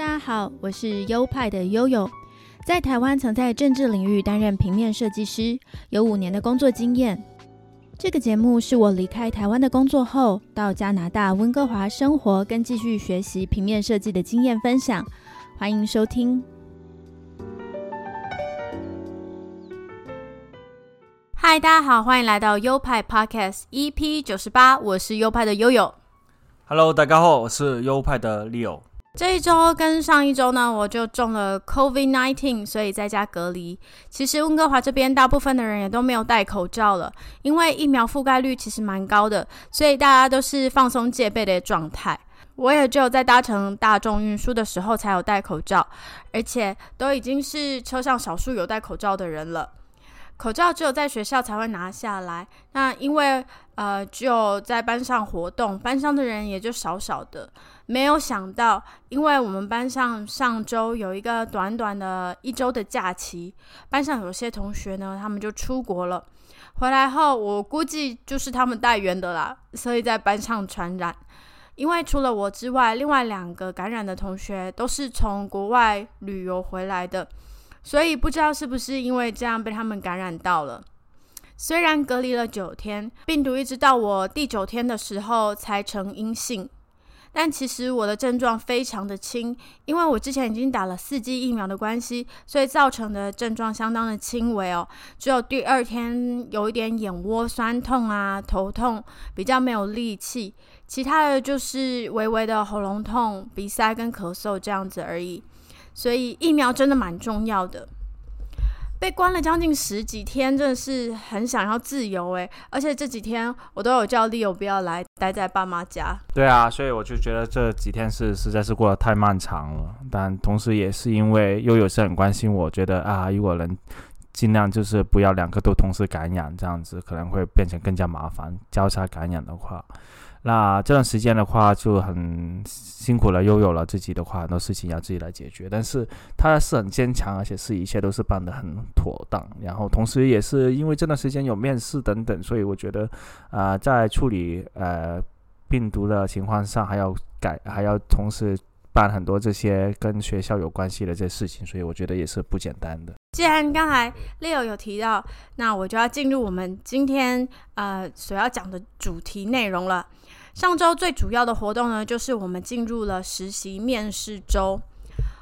大家好，我是优派的悠悠，在台湾曾在政治领域担任平面设计师，有五年的工作经验。这个节目是我离开台湾的工作后，到加拿大温哥华生活跟继续学习平面设计的经验分享，欢迎收听。嗨，大家好，欢迎来到优派 Podcast EP 九十八，我是优派的悠悠。Hello，大家好，我是优派的 Leo。这一周跟上一周呢，我就中了 COVID nineteen，所以在家隔离。其实温哥华这边大部分的人也都没有戴口罩了，因为疫苗覆盖率其实蛮高的，所以大家都是放松戒备的状态。我也只有在搭乘大众运输的时候才有戴口罩，而且都已经是车上少数有戴口罩的人了。口罩只有在学校才会拿下来，那因为呃只有在班上活动，班上的人也就少少的。没有想到，因为我们班上上周有一个短短的一周的假期，班上有些同学呢，他们就出国了。回来后，我估计就是他们带源的啦，所以在班上传染。因为除了我之外，另外两个感染的同学都是从国外旅游回来的，所以不知道是不是因为这样被他们感染到了。虽然隔离了九天，病毒一直到我第九天的时候才呈阴性。但其实我的症状非常的轻，因为我之前已经打了四剂疫苗的关系，所以造成的症状相当的轻微哦。只有第二天有一点眼窝酸痛啊、头痛，比较没有力气，其他的就是微微的喉咙痛、鼻塞跟咳嗽这样子而已。所以疫苗真的蛮重要的。被关了将近十几天，真的是很想要自由诶。而且这几天我都有叫 Leo 不要来，待在爸妈家。对啊，所以我就觉得这几天是实在是过得太漫长了。但同时也是因为又有些很关心我，觉得啊，如果能尽量就是不要两个都同时感染，这样子可能会变成更加麻烦。交叉感染的话，那这段时间的话就很辛苦了，又有了自己的话，很多事情要自己来解决。但是他是很坚强，而且是一切都是办得很妥当。然后同时也是因为这段时间有面试等等，所以我觉得啊、呃在处理呃病毒的情况上，还要改，还要同时办很多这些跟学校有关系的这些事情，所以我觉得也是不简单的。既然刚才 Leo 有提到，那我就要进入我们今天呃所要讲的主题内容了。上周最主要的活动呢，就是我们进入了实习面试周。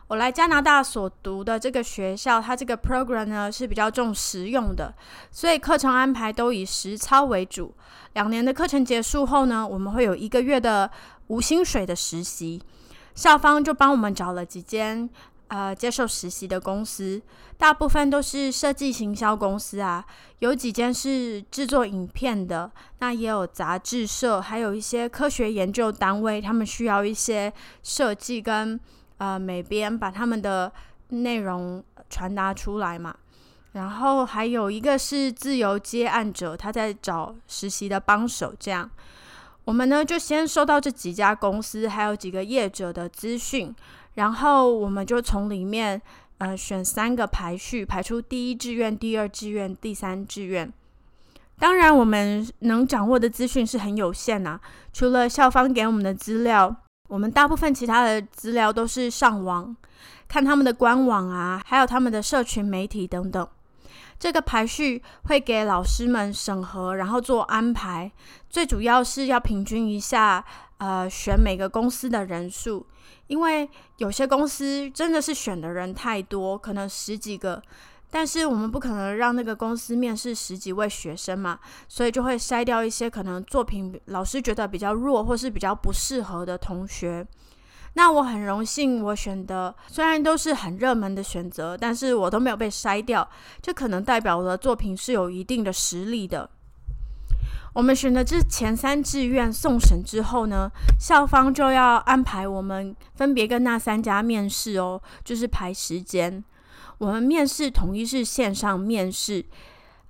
我来加拿大所读的这个学校，它这个 program 呢是比较重实用的，所以课程安排都以实操为主。两年的课程结束后呢，我们会有一个月的无薪水的实习，校方就帮我们找了几间呃接受实习的公司，大部分都是设计行销公司啊，有几间是制作影片的，那也有杂志社，还有一些科学研究单位，他们需要一些设计跟呃美编，把他们的内容传达出来嘛。然后还有一个是自由接案者，他在找实习的帮手，这样。我们呢就先收到这几家公司还有几个业者的资讯，然后我们就从里面呃选三个排序，排出第一志愿、第二志愿、第三志愿。当然，我们能掌握的资讯是很有限呐、除了校方给我们的资料，我们大部分其他的资料都是上网看他们的官网啊，还有他们的社群媒体等等。这个排序会给老师们审核，然后做安排。最主要是要平均一下，呃，选每个公司的人数，因为有些公司真的是选的人太多，可能十几个，但是我们不可能让那个公司面试十几位学生嘛，所以就会筛掉一些可能作品老师觉得比较弱或是比较不适合的同学。那我很荣幸，我选的虽然都是很热门的选择，但是我都没有被筛掉，这可能代表我的作品是有一定的实力的。我们选的这前三志愿送审之后呢，校方就要安排我们分别跟那三家面试哦，就是排时间。我们面试统一是线上面试，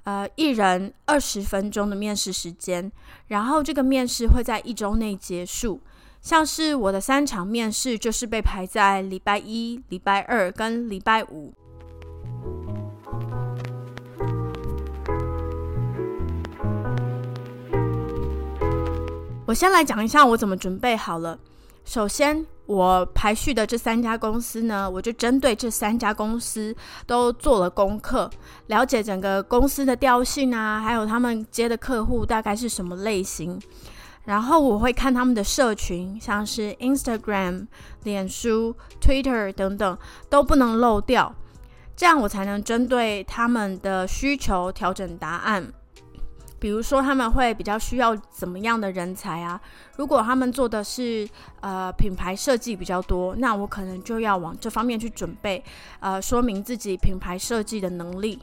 呃，一人二十分钟的面试时间，然后这个面试会在一周内结束。像是我的三场面试，就是被排在礼拜一、礼拜二跟礼拜五。我先来讲一下我怎么准备好了。首先，我排序的这三家公司呢，我就针对这三家公司都做了功课，了解整个公司的调性啊，还有他们接的客户大概是什么类型。然后我会看他们的社群，像是 Instagram、脸书、Twitter 等等，都不能漏掉，这样我才能针对他们的需求调整答案。比如说他们会比较需要怎么样的人才啊？如果他们做的是呃品牌设计比较多，那我可能就要往这方面去准备，呃，说明自己品牌设计的能力。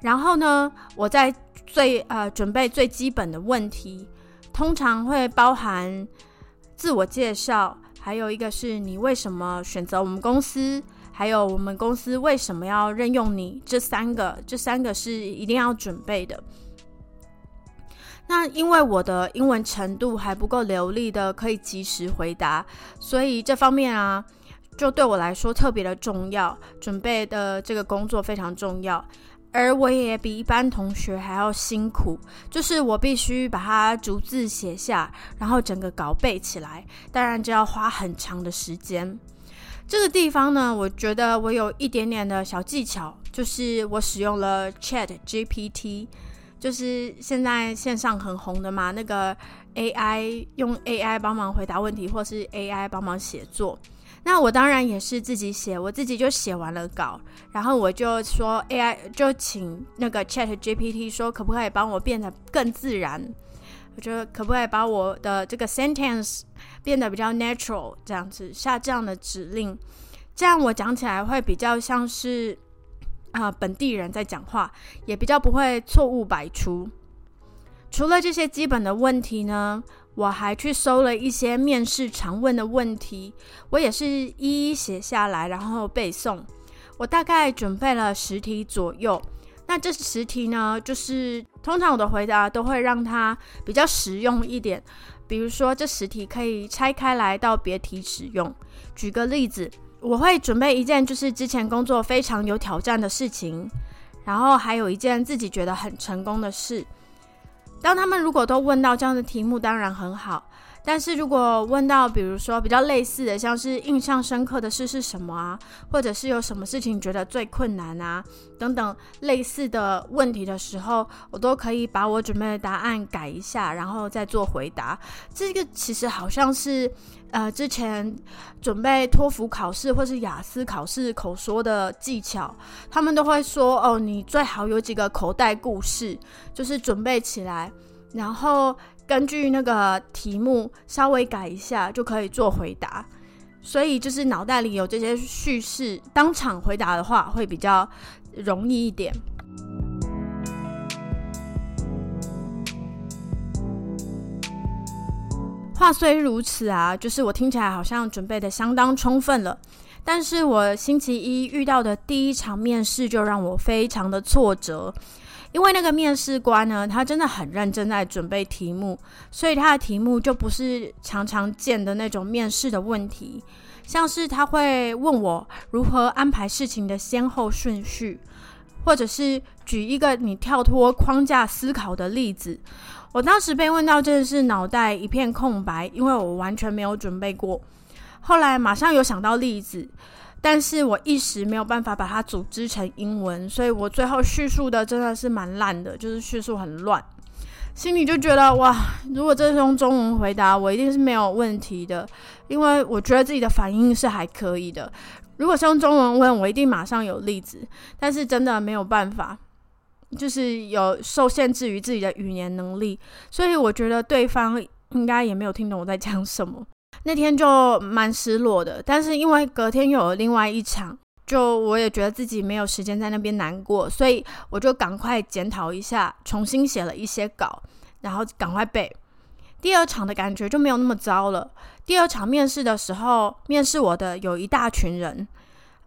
然后呢，我在最呃准备最基本的问题。通常会包含自我介绍，还有一个是你为什么选择我们公司，还有我们公司为什么要任用你，这三个，这三个是一定要准备的。那因为我的英文程度还不够流利的，可以及时回答，所以这方面啊，就对我来说特别的重要，准备的这个工作非常重要。而我也比一般同学还要辛苦，就是我必须把它逐字写下，然后整个稿背起来，当然就要花很长的时间。这个地方呢，我觉得我有一点点的小技巧，就是我使用了 Chat GPT，就是现在线上很红的嘛，那个 AI 用 AI 帮忙回答问题，或是 AI 帮忙写作。那我当然也是自己写，我自己就写完了稿，然后我就说 AI 就请那个 Chat GPT 说可不可以帮我变得更自然？我觉得可不可以把我的这个 sentence 变得比较 natural 这样子下这样的指令，这样我讲起来会比较像是啊本地人在讲话，也比较不会错误百出。除了这些基本的问题呢？我还去搜了一些面试常问的问题，我也是一一写下来，然后背诵。我大概准备了十题左右。那这十题呢，就是通常我的回答都会让它比较实用一点。比如说，这十题可以拆开来到别题使用。举个例子，我会准备一件就是之前工作非常有挑战的事情，然后还有一件自己觉得很成功的事。当他们如果都问到这样的题目，当然很好。但是如果问到，比如说比较类似的，像是印象深刻的事是什么啊，或者是有什么事情觉得最困难啊，等等类似的问题的时候，我都可以把我准备的答案改一下，然后再做回答。这个其实好像是。呃，之前准备托福考试或是雅思考试口说的技巧，他们都会说哦，你最好有几个口袋故事，就是准备起来，然后根据那个题目稍微改一下就可以做回答。所以就是脑袋里有这些叙事，当场回答的话会比较容易一点。话虽如此啊，就是我听起来好像准备的相当充分了，但是我星期一遇到的第一场面试就让我非常的挫折，因为那个面试官呢，他真的很认真在准备题目，所以他的题目就不是常常见的那种面试的问题，像是他会问我如何安排事情的先后顺序，或者是举一个你跳脱框架思考的例子。我当时被问到，真的是脑袋一片空白，因为我完全没有准备过。后来马上有想到例子，但是我一时没有办法把它组织成英文，所以我最后叙述的真的是蛮烂的，就是叙述很乱。心里就觉得哇，如果这是用中文回答，我一定是没有问题的，因为我觉得自己的反应是还可以的。如果是用中文问，我一定马上有例子，但是真的没有办法。就是有受限制于自己的语言能力，所以我觉得对方应该也没有听懂我在讲什么。那天就蛮失落的，但是因为隔天又有另外一场，就我也觉得自己没有时间在那边难过，所以我就赶快检讨一下，重新写了一些稿，然后赶快背。第二场的感觉就没有那么糟了。第二场面试的时候，面试我的有一大群人。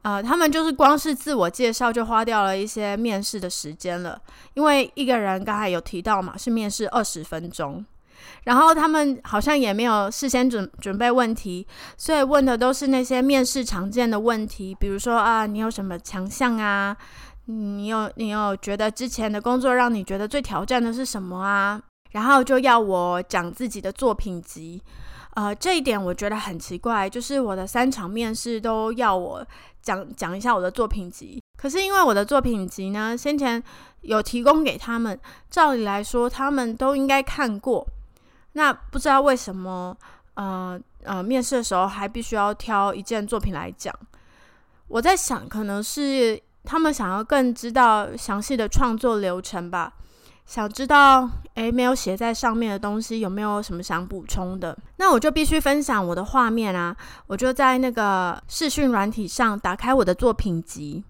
呃，他们就是光是自我介绍就花掉了一些面试的时间了，因为一个人刚才有提到嘛，是面试二十分钟，然后他们好像也没有事先准准备问题，所以问的都是那些面试常见的问题，比如说啊，你有什么强项啊？你有你有觉得之前的工作让你觉得最挑战的是什么啊？然后就要我讲自己的作品集。呃，这一点我觉得很奇怪，就是我的三场面试都要我讲讲一下我的作品集。可是因为我的作品集呢，先前有提供给他们，照理来说他们都应该看过。那不知道为什么，呃呃，面试的时候还必须要挑一件作品来讲。我在想，可能是他们想要更知道详细的创作流程吧。想知道，诶，没有写在上面的东西有没有什么想补充的？那我就必须分享我的画面啊！我就在那个视讯软体上打开我的作品集，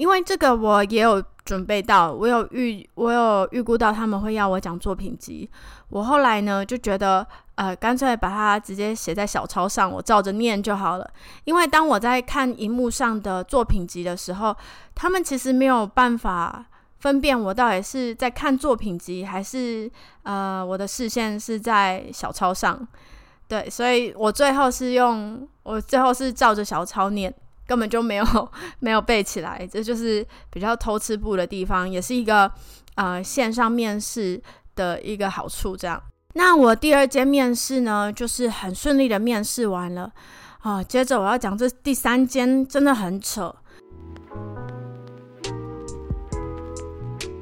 因为这个我也有准备到，我有预，我有预估到他们会要我讲作品集。我后来呢就觉得，呃，干脆把它直接写在小抄上，我照着念就好了。因为当我在看荧幕上的作品集的时候，他们其实没有办法。分辨我到底是在看作品集，还是呃我的视线是在小抄上，对，所以我最后是用我最后是照着小抄念，根本就没有 没有背起来，这就是比较偷吃步的地方，也是一个呃线上面试的一个好处。这样，那我第二间面试呢，就是很顺利的面试完了啊，接着我要讲这第三间真的很扯。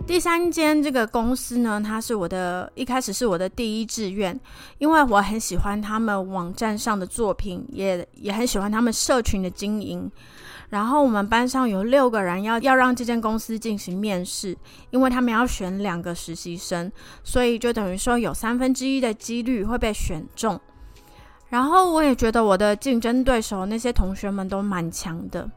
第三间这个公司呢，它是我的一开始是我的第一志愿，因为我很喜欢他们网站上的作品，也也很喜欢他们社群的经营。然后我们班上有六个人要要让这间公司进行面试，因为他们要选两个实习生，所以就等于说有三分之一的几率会被选中。然后我也觉得我的竞争对手那些同学们都蛮强的。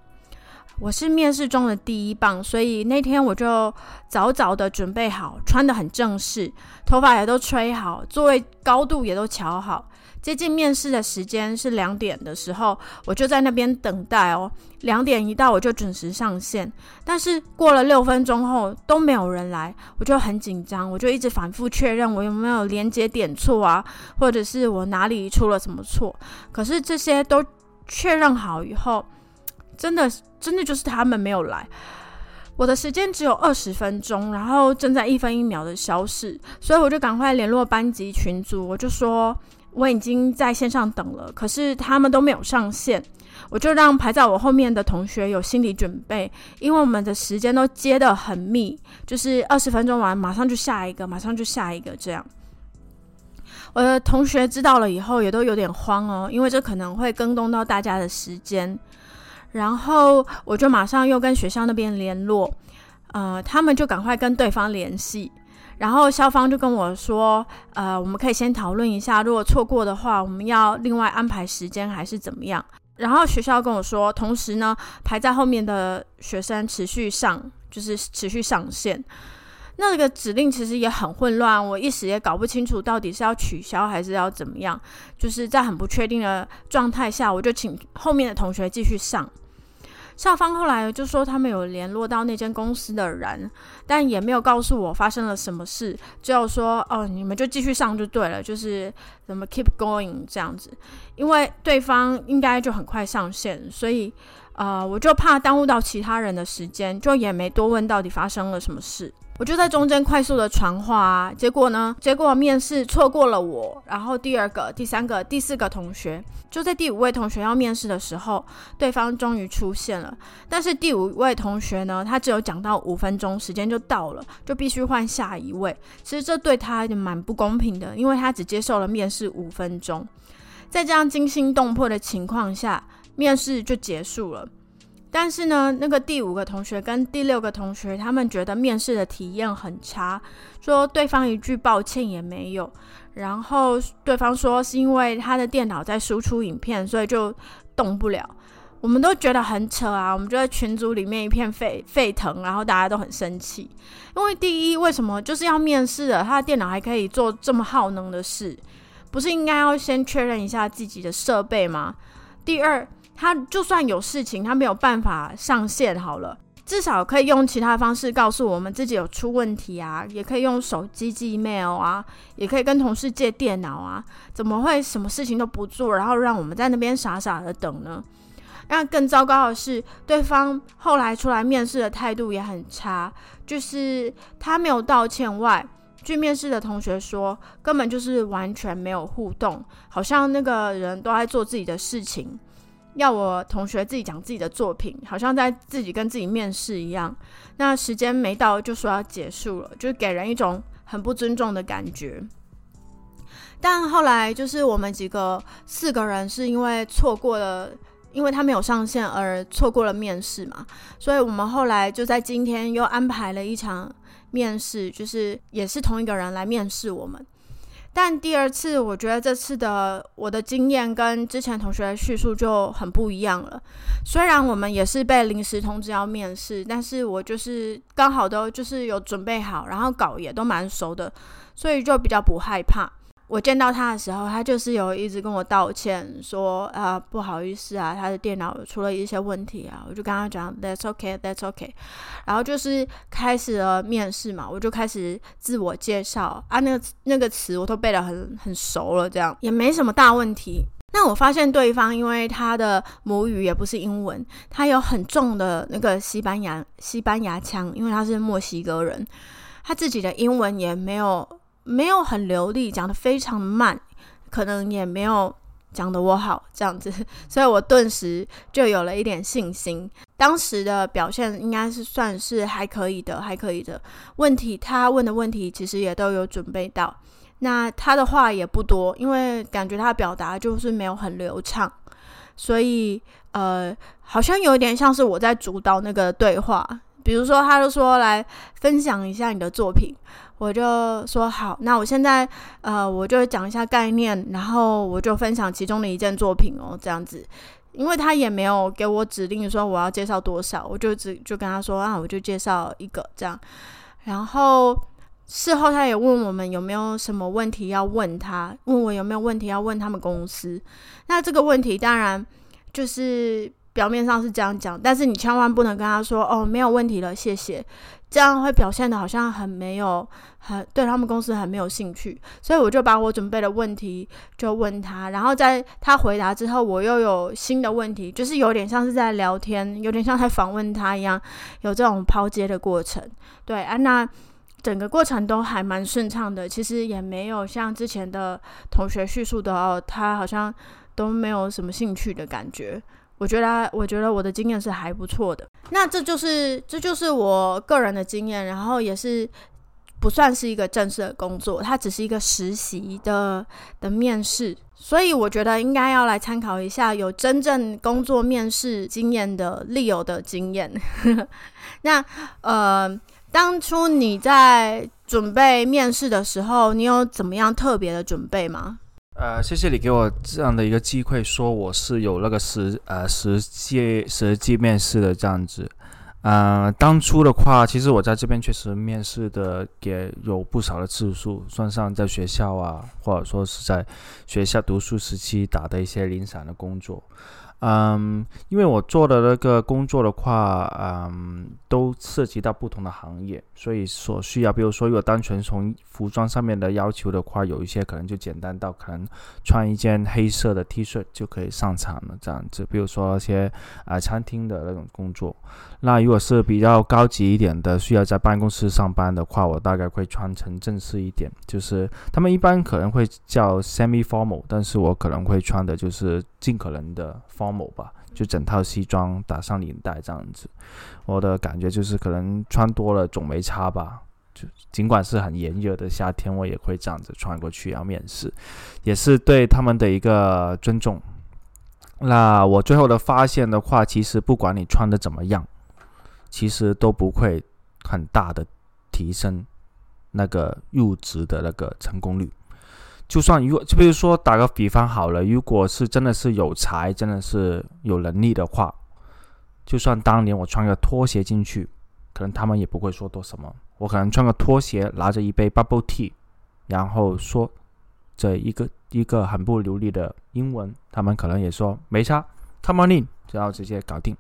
我是面试中的第一棒，所以那天我就早早的准备好，穿的很正式，头发也都吹好，座位高度也都调好。接近面试的时间是两点的时候，我就在那边等待哦。两点一到，我就准时上线。但是过了六分钟后都没有人来，我就很紧张，我就一直反复确认我有没有连接点错啊，或者是我哪里出了什么错。可是这些都确认好以后。真的，真的就是他们没有来。我的时间只有二十分钟，然后正在一分一秒的消逝，所以我就赶快联络班级群组，我就说我已经在线上等了，可是他们都没有上线。我就让排在我后面的同学有心理准备，因为我们的时间都接得很密，就是二十分钟完，马上就下一个，马上就下一个这样。我的同学知道了以后也都有点慌哦，因为这可能会更动到大家的时间。然后我就马上又跟学校那边联络，呃，他们就赶快跟对方联系。然后校方就跟我说，呃，我们可以先讨论一下，如果错过的话，我们要另外安排时间还是怎么样？然后学校跟我说，同时呢，排在后面的学生持续上，就是持续上线。那个指令其实也很混乱，我一时也搞不清楚到底是要取消还是要怎么样。就是在很不确定的状态下，我就请后面的同学继续上。校方后来就说他们有联络到那间公司的人，但也没有告诉我发生了什么事，只有说哦，你们就继续上就对了，就是怎么 keep going 这样子，因为对方应该就很快上线，所以呃，我就怕耽误到其他人的时间，就也没多问到底发生了什么事。我就在中间快速的传话啊，结果呢？结果面试错过了我，然后第二个、第三个、第四个同学，就在第五位同学要面试的时候，对方终于出现了。但是第五位同学呢，他只有讲到五分钟，时间就到了，就必须换下一位。其实这对他也蛮不公平的，因为他只接受了面试五分钟，在这样惊心动魄的情况下，面试就结束了。但是呢，那个第五个同学跟第六个同学，他们觉得面试的体验很差，说对方一句抱歉也没有，然后对方说是因为他的电脑在输出影片，所以就动不了。我们都觉得很扯啊，我们就在群组里面一片沸沸腾，然后大家都很生气，因为第一，为什么就是要面试的，他的电脑还可以做这么耗能的事，不是应该要先确认一下自己的设备吗？第二。他就算有事情，他没有办法上线好了，至少可以用其他方式告诉我们自己有出问题啊，也可以用手机寄 email 啊，也可以跟同事借电脑啊，怎么会什么事情都不做，然后让我们在那边傻傻的等呢？那更糟糕的是，对方后来出来面试的态度也很差，就是他没有道歉外，据面试的同学说，根本就是完全没有互动，好像那个人都在做自己的事情，要我同学自己讲自己的作品，好像在自己跟自己面试一样。那时间没到就说要结束了，就给人一种很不尊重的感觉。但后来就是我们几个四个人是因为错过了，因为他没有上线而错过了面试嘛，所以我们后来就在今天又安排了一场。面试就是也是同一个人来面试我们，但第二次我觉得这次的我的经验跟之前同学的叙述就很不一样了。虽然我们也是被临时通知要面试，但是我就是刚好都就是有准备好，然后稿也都蛮熟的，所以就比较不害怕。我见到他的时候，他就是有一直跟我道歉，说啊不好意思啊，他的电脑出了一些问题啊。我就跟他讲，That's okay, That's okay。然后就是开始了面试嘛，我就开始自我介绍啊，那个那个词我都背得很很熟了，这样也没什么大问题。那我发现对方因为他的母语也不是英文，他有很重的那个西班牙西班牙腔，因为他是墨西哥人，他自己的英文也没有。没有很流利，讲的非常慢，可能也没有讲的我好这样子，所以我顿时就有了一点信心。当时的表现应该是算是还可以的，还可以的。问题他问的问题其实也都有准备到，那他的话也不多，因为感觉他表达就是没有很流畅，所以呃，好像有点像是我在主导那个对话。比如说，他就说来分享一下你的作品。我就说好，那我现在呃，我就讲一下概念，然后我就分享其中的一件作品哦，这样子，因为他也没有给我指令说我要介绍多少，我就只就跟他说啊，我就介绍一个这样，然后事后他也问我们有没有什么问题要问他，问我有没有问题要问他们公司，那这个问题当然就是。表面上是这样讲，但是你千万不能跟他说哦，没有问题了，谢谢，这样会表现的好像很没有，很对他们公司很没有兴趣。所以我就把我准备的问题就问他，然后在他回答之后，我又有新的问题，就是有点像是在聊天，有点像在访问他一样，有这种抛接的过程。对啊，娜整个过程都还蛮顺畅的，其实也没有像之前的同学叙述的哦，他好像都没有什么兴趣的感觉。我觉得，我觉得我的经验是还不错的。那这就是，这就是我个人的经验，然后也是不算是一个正式的工作，它只是一个实习的的面试。所以我觉得应该要来参考一下有真正工作面试经验的利友的经验。那呃，当初你在准备面试的时候，你有怎么样特别的准备吗？呃，谢谢你给我这样的一个机会，说我是有那个实呃实际实际面试的这样子。呃，当初的话，其实我在这边确实面试的也有不少的次数，算上在学校啊，或者说是在学校读书时期打的一些零散的工作。嗯，因为我做的那个工作的话，嗯，都涉及到不同的行业，所以所需要，比如说，如果单纯从服装上面的要求的话，有一些可能就简单到可能穿一件黑色的 T 恤就可以上场了这样子。比如说一些啊餐厅的那种工作，那如果是比较高级一点的，需要在办公室上班的话，我大概会穿成正式一点，就是他们一般可能会叫 semi formal，但是我可能会穿的就是尽可能的 formal。吧，就整套西装打上领带这样子，我的感觉就是可能穿多了总没差吧。就尽管是很炎热的夏天，我也会这样子穿过去要面试，也是对他们的一个尊重。那我最后的发现的话，其实不管你穿的怎么样，其实都不会很大的提升那个入职的那个成功率。就算如果，就比如说打个比方好了，如果是真的是有才，真的是有能力的话，就算当年我穿个拖鞋进去，可能他们也不会说多什么。我可能穿个拖鞋，拿着一杯 bubble tea，然后说这一个一个很不流利的英文，他们可能也说没差，come on in，然后直接搞定。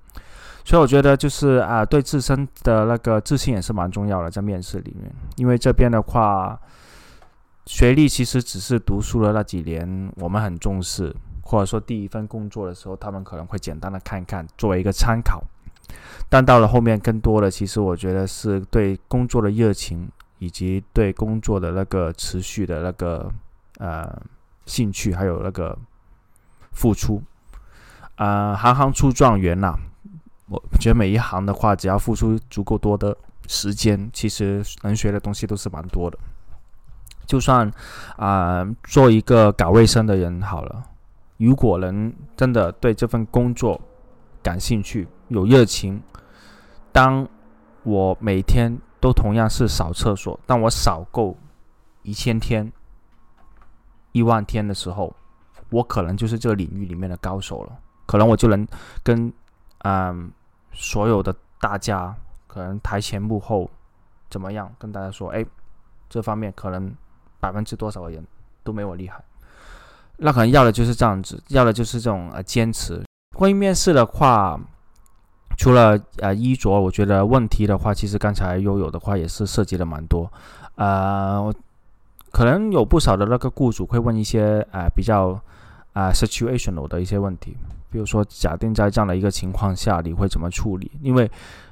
所以我觉得就是啊，对自身的那个自信也是蛮重要的，在面试里面，因为这边的话。学历其实只是读书的那几年，我们很重视，或者说第一份工作的时候，他们可能会简单的看看，作为一个参考。但到了后面，更多的其实我觉得是对工作的热情以及对工作的那个持续的那个呃兴趣，还有那个付出。呃，行行出状元呐，我觉得每一行的话，只要付出足够多的时间，其实能学的东西都是蛮多的。就算啊，做一个搞卫生的人好了，如果能真的对这份工作感兴趣、有热情，当我每天都同样是扫厕所，当我扫够一千天、一万天的时候，我可能就是这个领域里面的高手了。可能我就能跟嗯所有的大家，可能台前幕后怎么样，跟大家说，哎，这方面可能。百分之多少的人都没我厉害，那可能要的就是这样子，要的就是这种呃坚持。关于面试的话，除了呃衣着，我觉得问题的话，其实刚才悠悠的话也是涉及的蛮多。呃，可能有不少的那个雇主会问一些呃比较啊 situational 的一些问题，比如说假定在这样的一个情况下，你会怎么处理？因为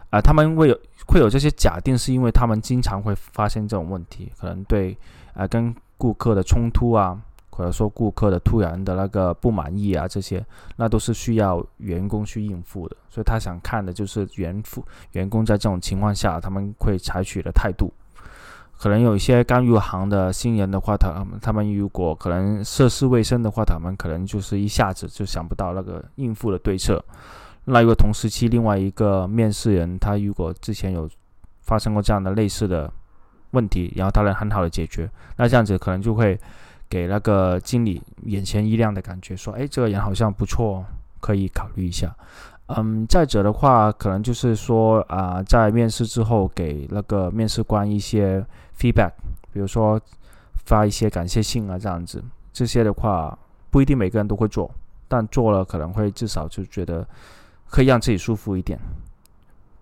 啊他们会有会有这些假定，是因为他们经常会发生这种问题，可能对。啊，跟顾客的冲突啊，或者说顾客的突然的那个不满意啊，这些那都是需要员工去应付的。所以他想看的就是员付员工在这种情况下他们会采取的态度。可能有一些刚入行的新人的话，他他们如果可能涉世未深的话，他们可能就是一下子就想不到那个应付的对策。那如果同时期另外一个面试人，他如果之前有发生过这样的类似的。问题，然后他能很好的解决，那这样子可能就会给那个经理眼前一亮的感觉，说，哎，这个人好像不错，可以考虑一下。嗯，再者的话，可能就是说啊，在面试之后给那个面试官一些 feedback，比如说发一些感谢信啊，这样子，这些的话不一定每个人都会做，但做了可能会至少就觉得可以让自己舒服一点。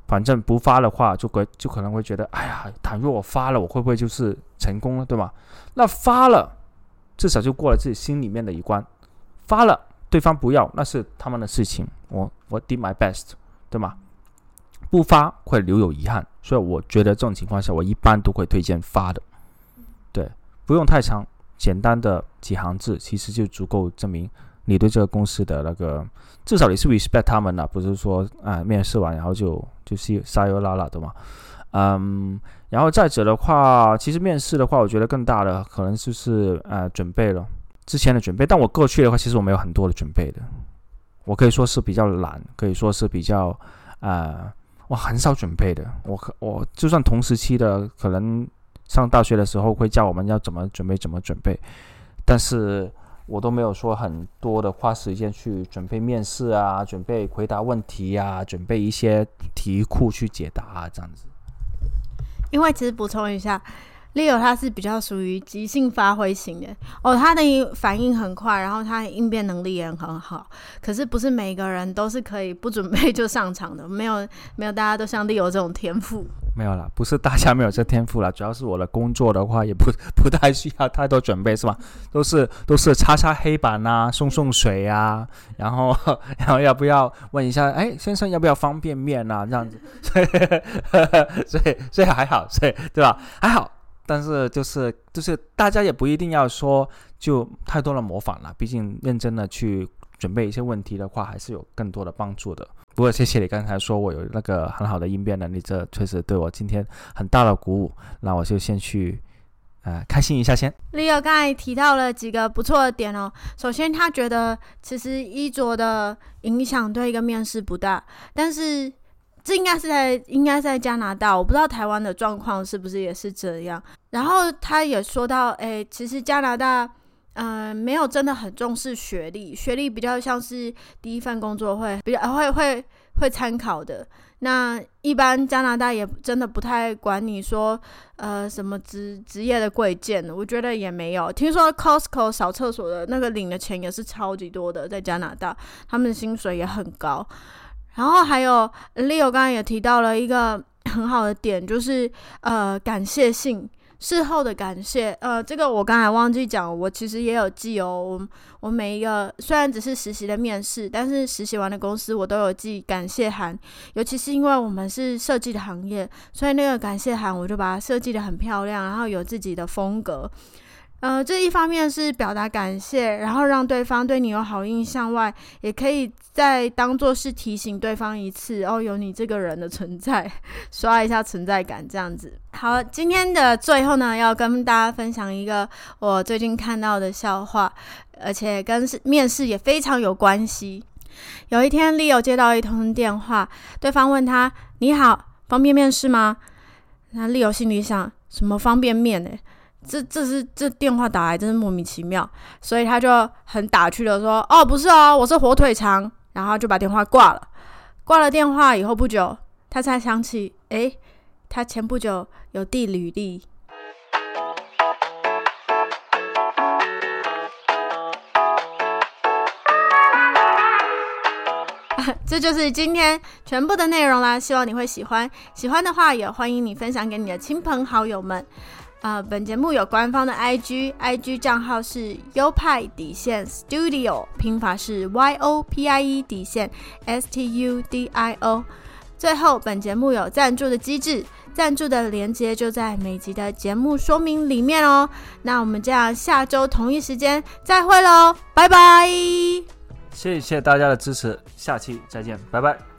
反正不发的话，就可就可能会觉得，哎呀，倘若我发了，我会不会就是成功了，对吗？那发了，至少就过了自己心里面的一关。发了，对方不要，那是他们的事情，我我 did my best，对吗？不发会留有遗憾，所以我觉得这种情况下，我一般都会推荐发的。对，不用太长，简单的几行字，其实就足够证明。你对这个公司的那个，至少你是 respect 他们的，不是说啊面试完然后就就是撒油拉拉的嘛，嗯，然后再者的话，其实面试的话，我觉得更大的可能就是呃准备了之前的准备，但我过去的话，其实我没有很多的准备的，我可以说是比较懒，可以说是比较啊，我很少准备的，我可我就算同时期的，可能上大学的时候会教我们要怎么准备怎么准备，但是。我都没有说很多的花时间去准备面试啊，准备回答问题啊，准备一些题库去解答啊，这样子。因为其实补充一下。Leo 他是比较属于即兴发挥型的哦，他的反应很快，然后他应变能力也很好。可是不是每个人都是可以不准备就上场的，没有 没有，大家都像 Leo 这种天赋。没有啦，不是大家没有这天赋啦，主要是我的工作的话也不 不太需要太多准备，是吧？都是都是擦擦黑板啊，送送水啊，然后 然后要不要问一下？哎，先生要不要方便面啊？这样子，所以所以所以还好，所以对吧？还好。但是就是就是大家也不一定要说就太多的模仿了，毕竟认真的去准备一些问题的话，还是有更多的帮助的。不过谢谢你刚才说我有那个很好的应变能力，这确实对我今天很大的鼓舞。那我就先去呃开心一下先。Leo 刚才提到了几个不错的点哦，首先他觉得其实衣着的影响对一个面试不大，但是。这应该是在应该在加拿大，我不知道台湾的状况是不是也是这样。然后他也说到，哎，其实加拿大，嗯，没有真的很重视学历，学历比较像是第一份工作会比较会会会参考的。那一般加拿大也真的不太管你说，呃，什么职职业的贵贱，我觉得也没有。听说 Costco 扫厕所的那个领的钱也是超级多的，在加拿大，他们的薪水也很高。然后还有 Leo 刚刚也提到了一个很好的点，就是呃感谢信。事后的感谢，呃，这个我刚才忘记讲，我其实也有记哦。我我每一个虽然只是实习的面试，但是实习完的公司我都有寄感谢函。尤其是因为我们是设计的行业，所以那个感谢函我就把它设计的很漂亮，然后有自己的风格。呃，这一方面是表达感谢，然后让对方对你有好印象外，也可以再当做是提醒对方一次哦，有你这个人的存在，刷一下存在感这样子。好，今天的最后呢，要跟大家分享一个我最近看到的笑话，而且跟面试也非常有关系。有一天，Leo 接到一通电话，对方问他：“你好，方便面试吗？”那 Leo 心里想：什么方便面呢？这这是这电话打来真是莫名其妙，所以他就很打趣的说：“哦，不是哦，我是火腿肠。”然后就把电话挂了。挂了电话以后不久，他才想起，哎，他前不久有递履历。这就是今天全部的内容啦，希望你会喜欢。喜欢的话，也欢迎你分享给你的亲朋好友们。啊，本节目有官方的 IG，IG 账号是优派底线 Studio，拼法是 Y O P I E 底线 S T U D I O。最后，本节目有赞助的机制，赞助的链接就在每集的节目说明里面哦。那我们这样下周同一时间再会喽，拜拜！谢谢大家的支持，下期再见，拜拜。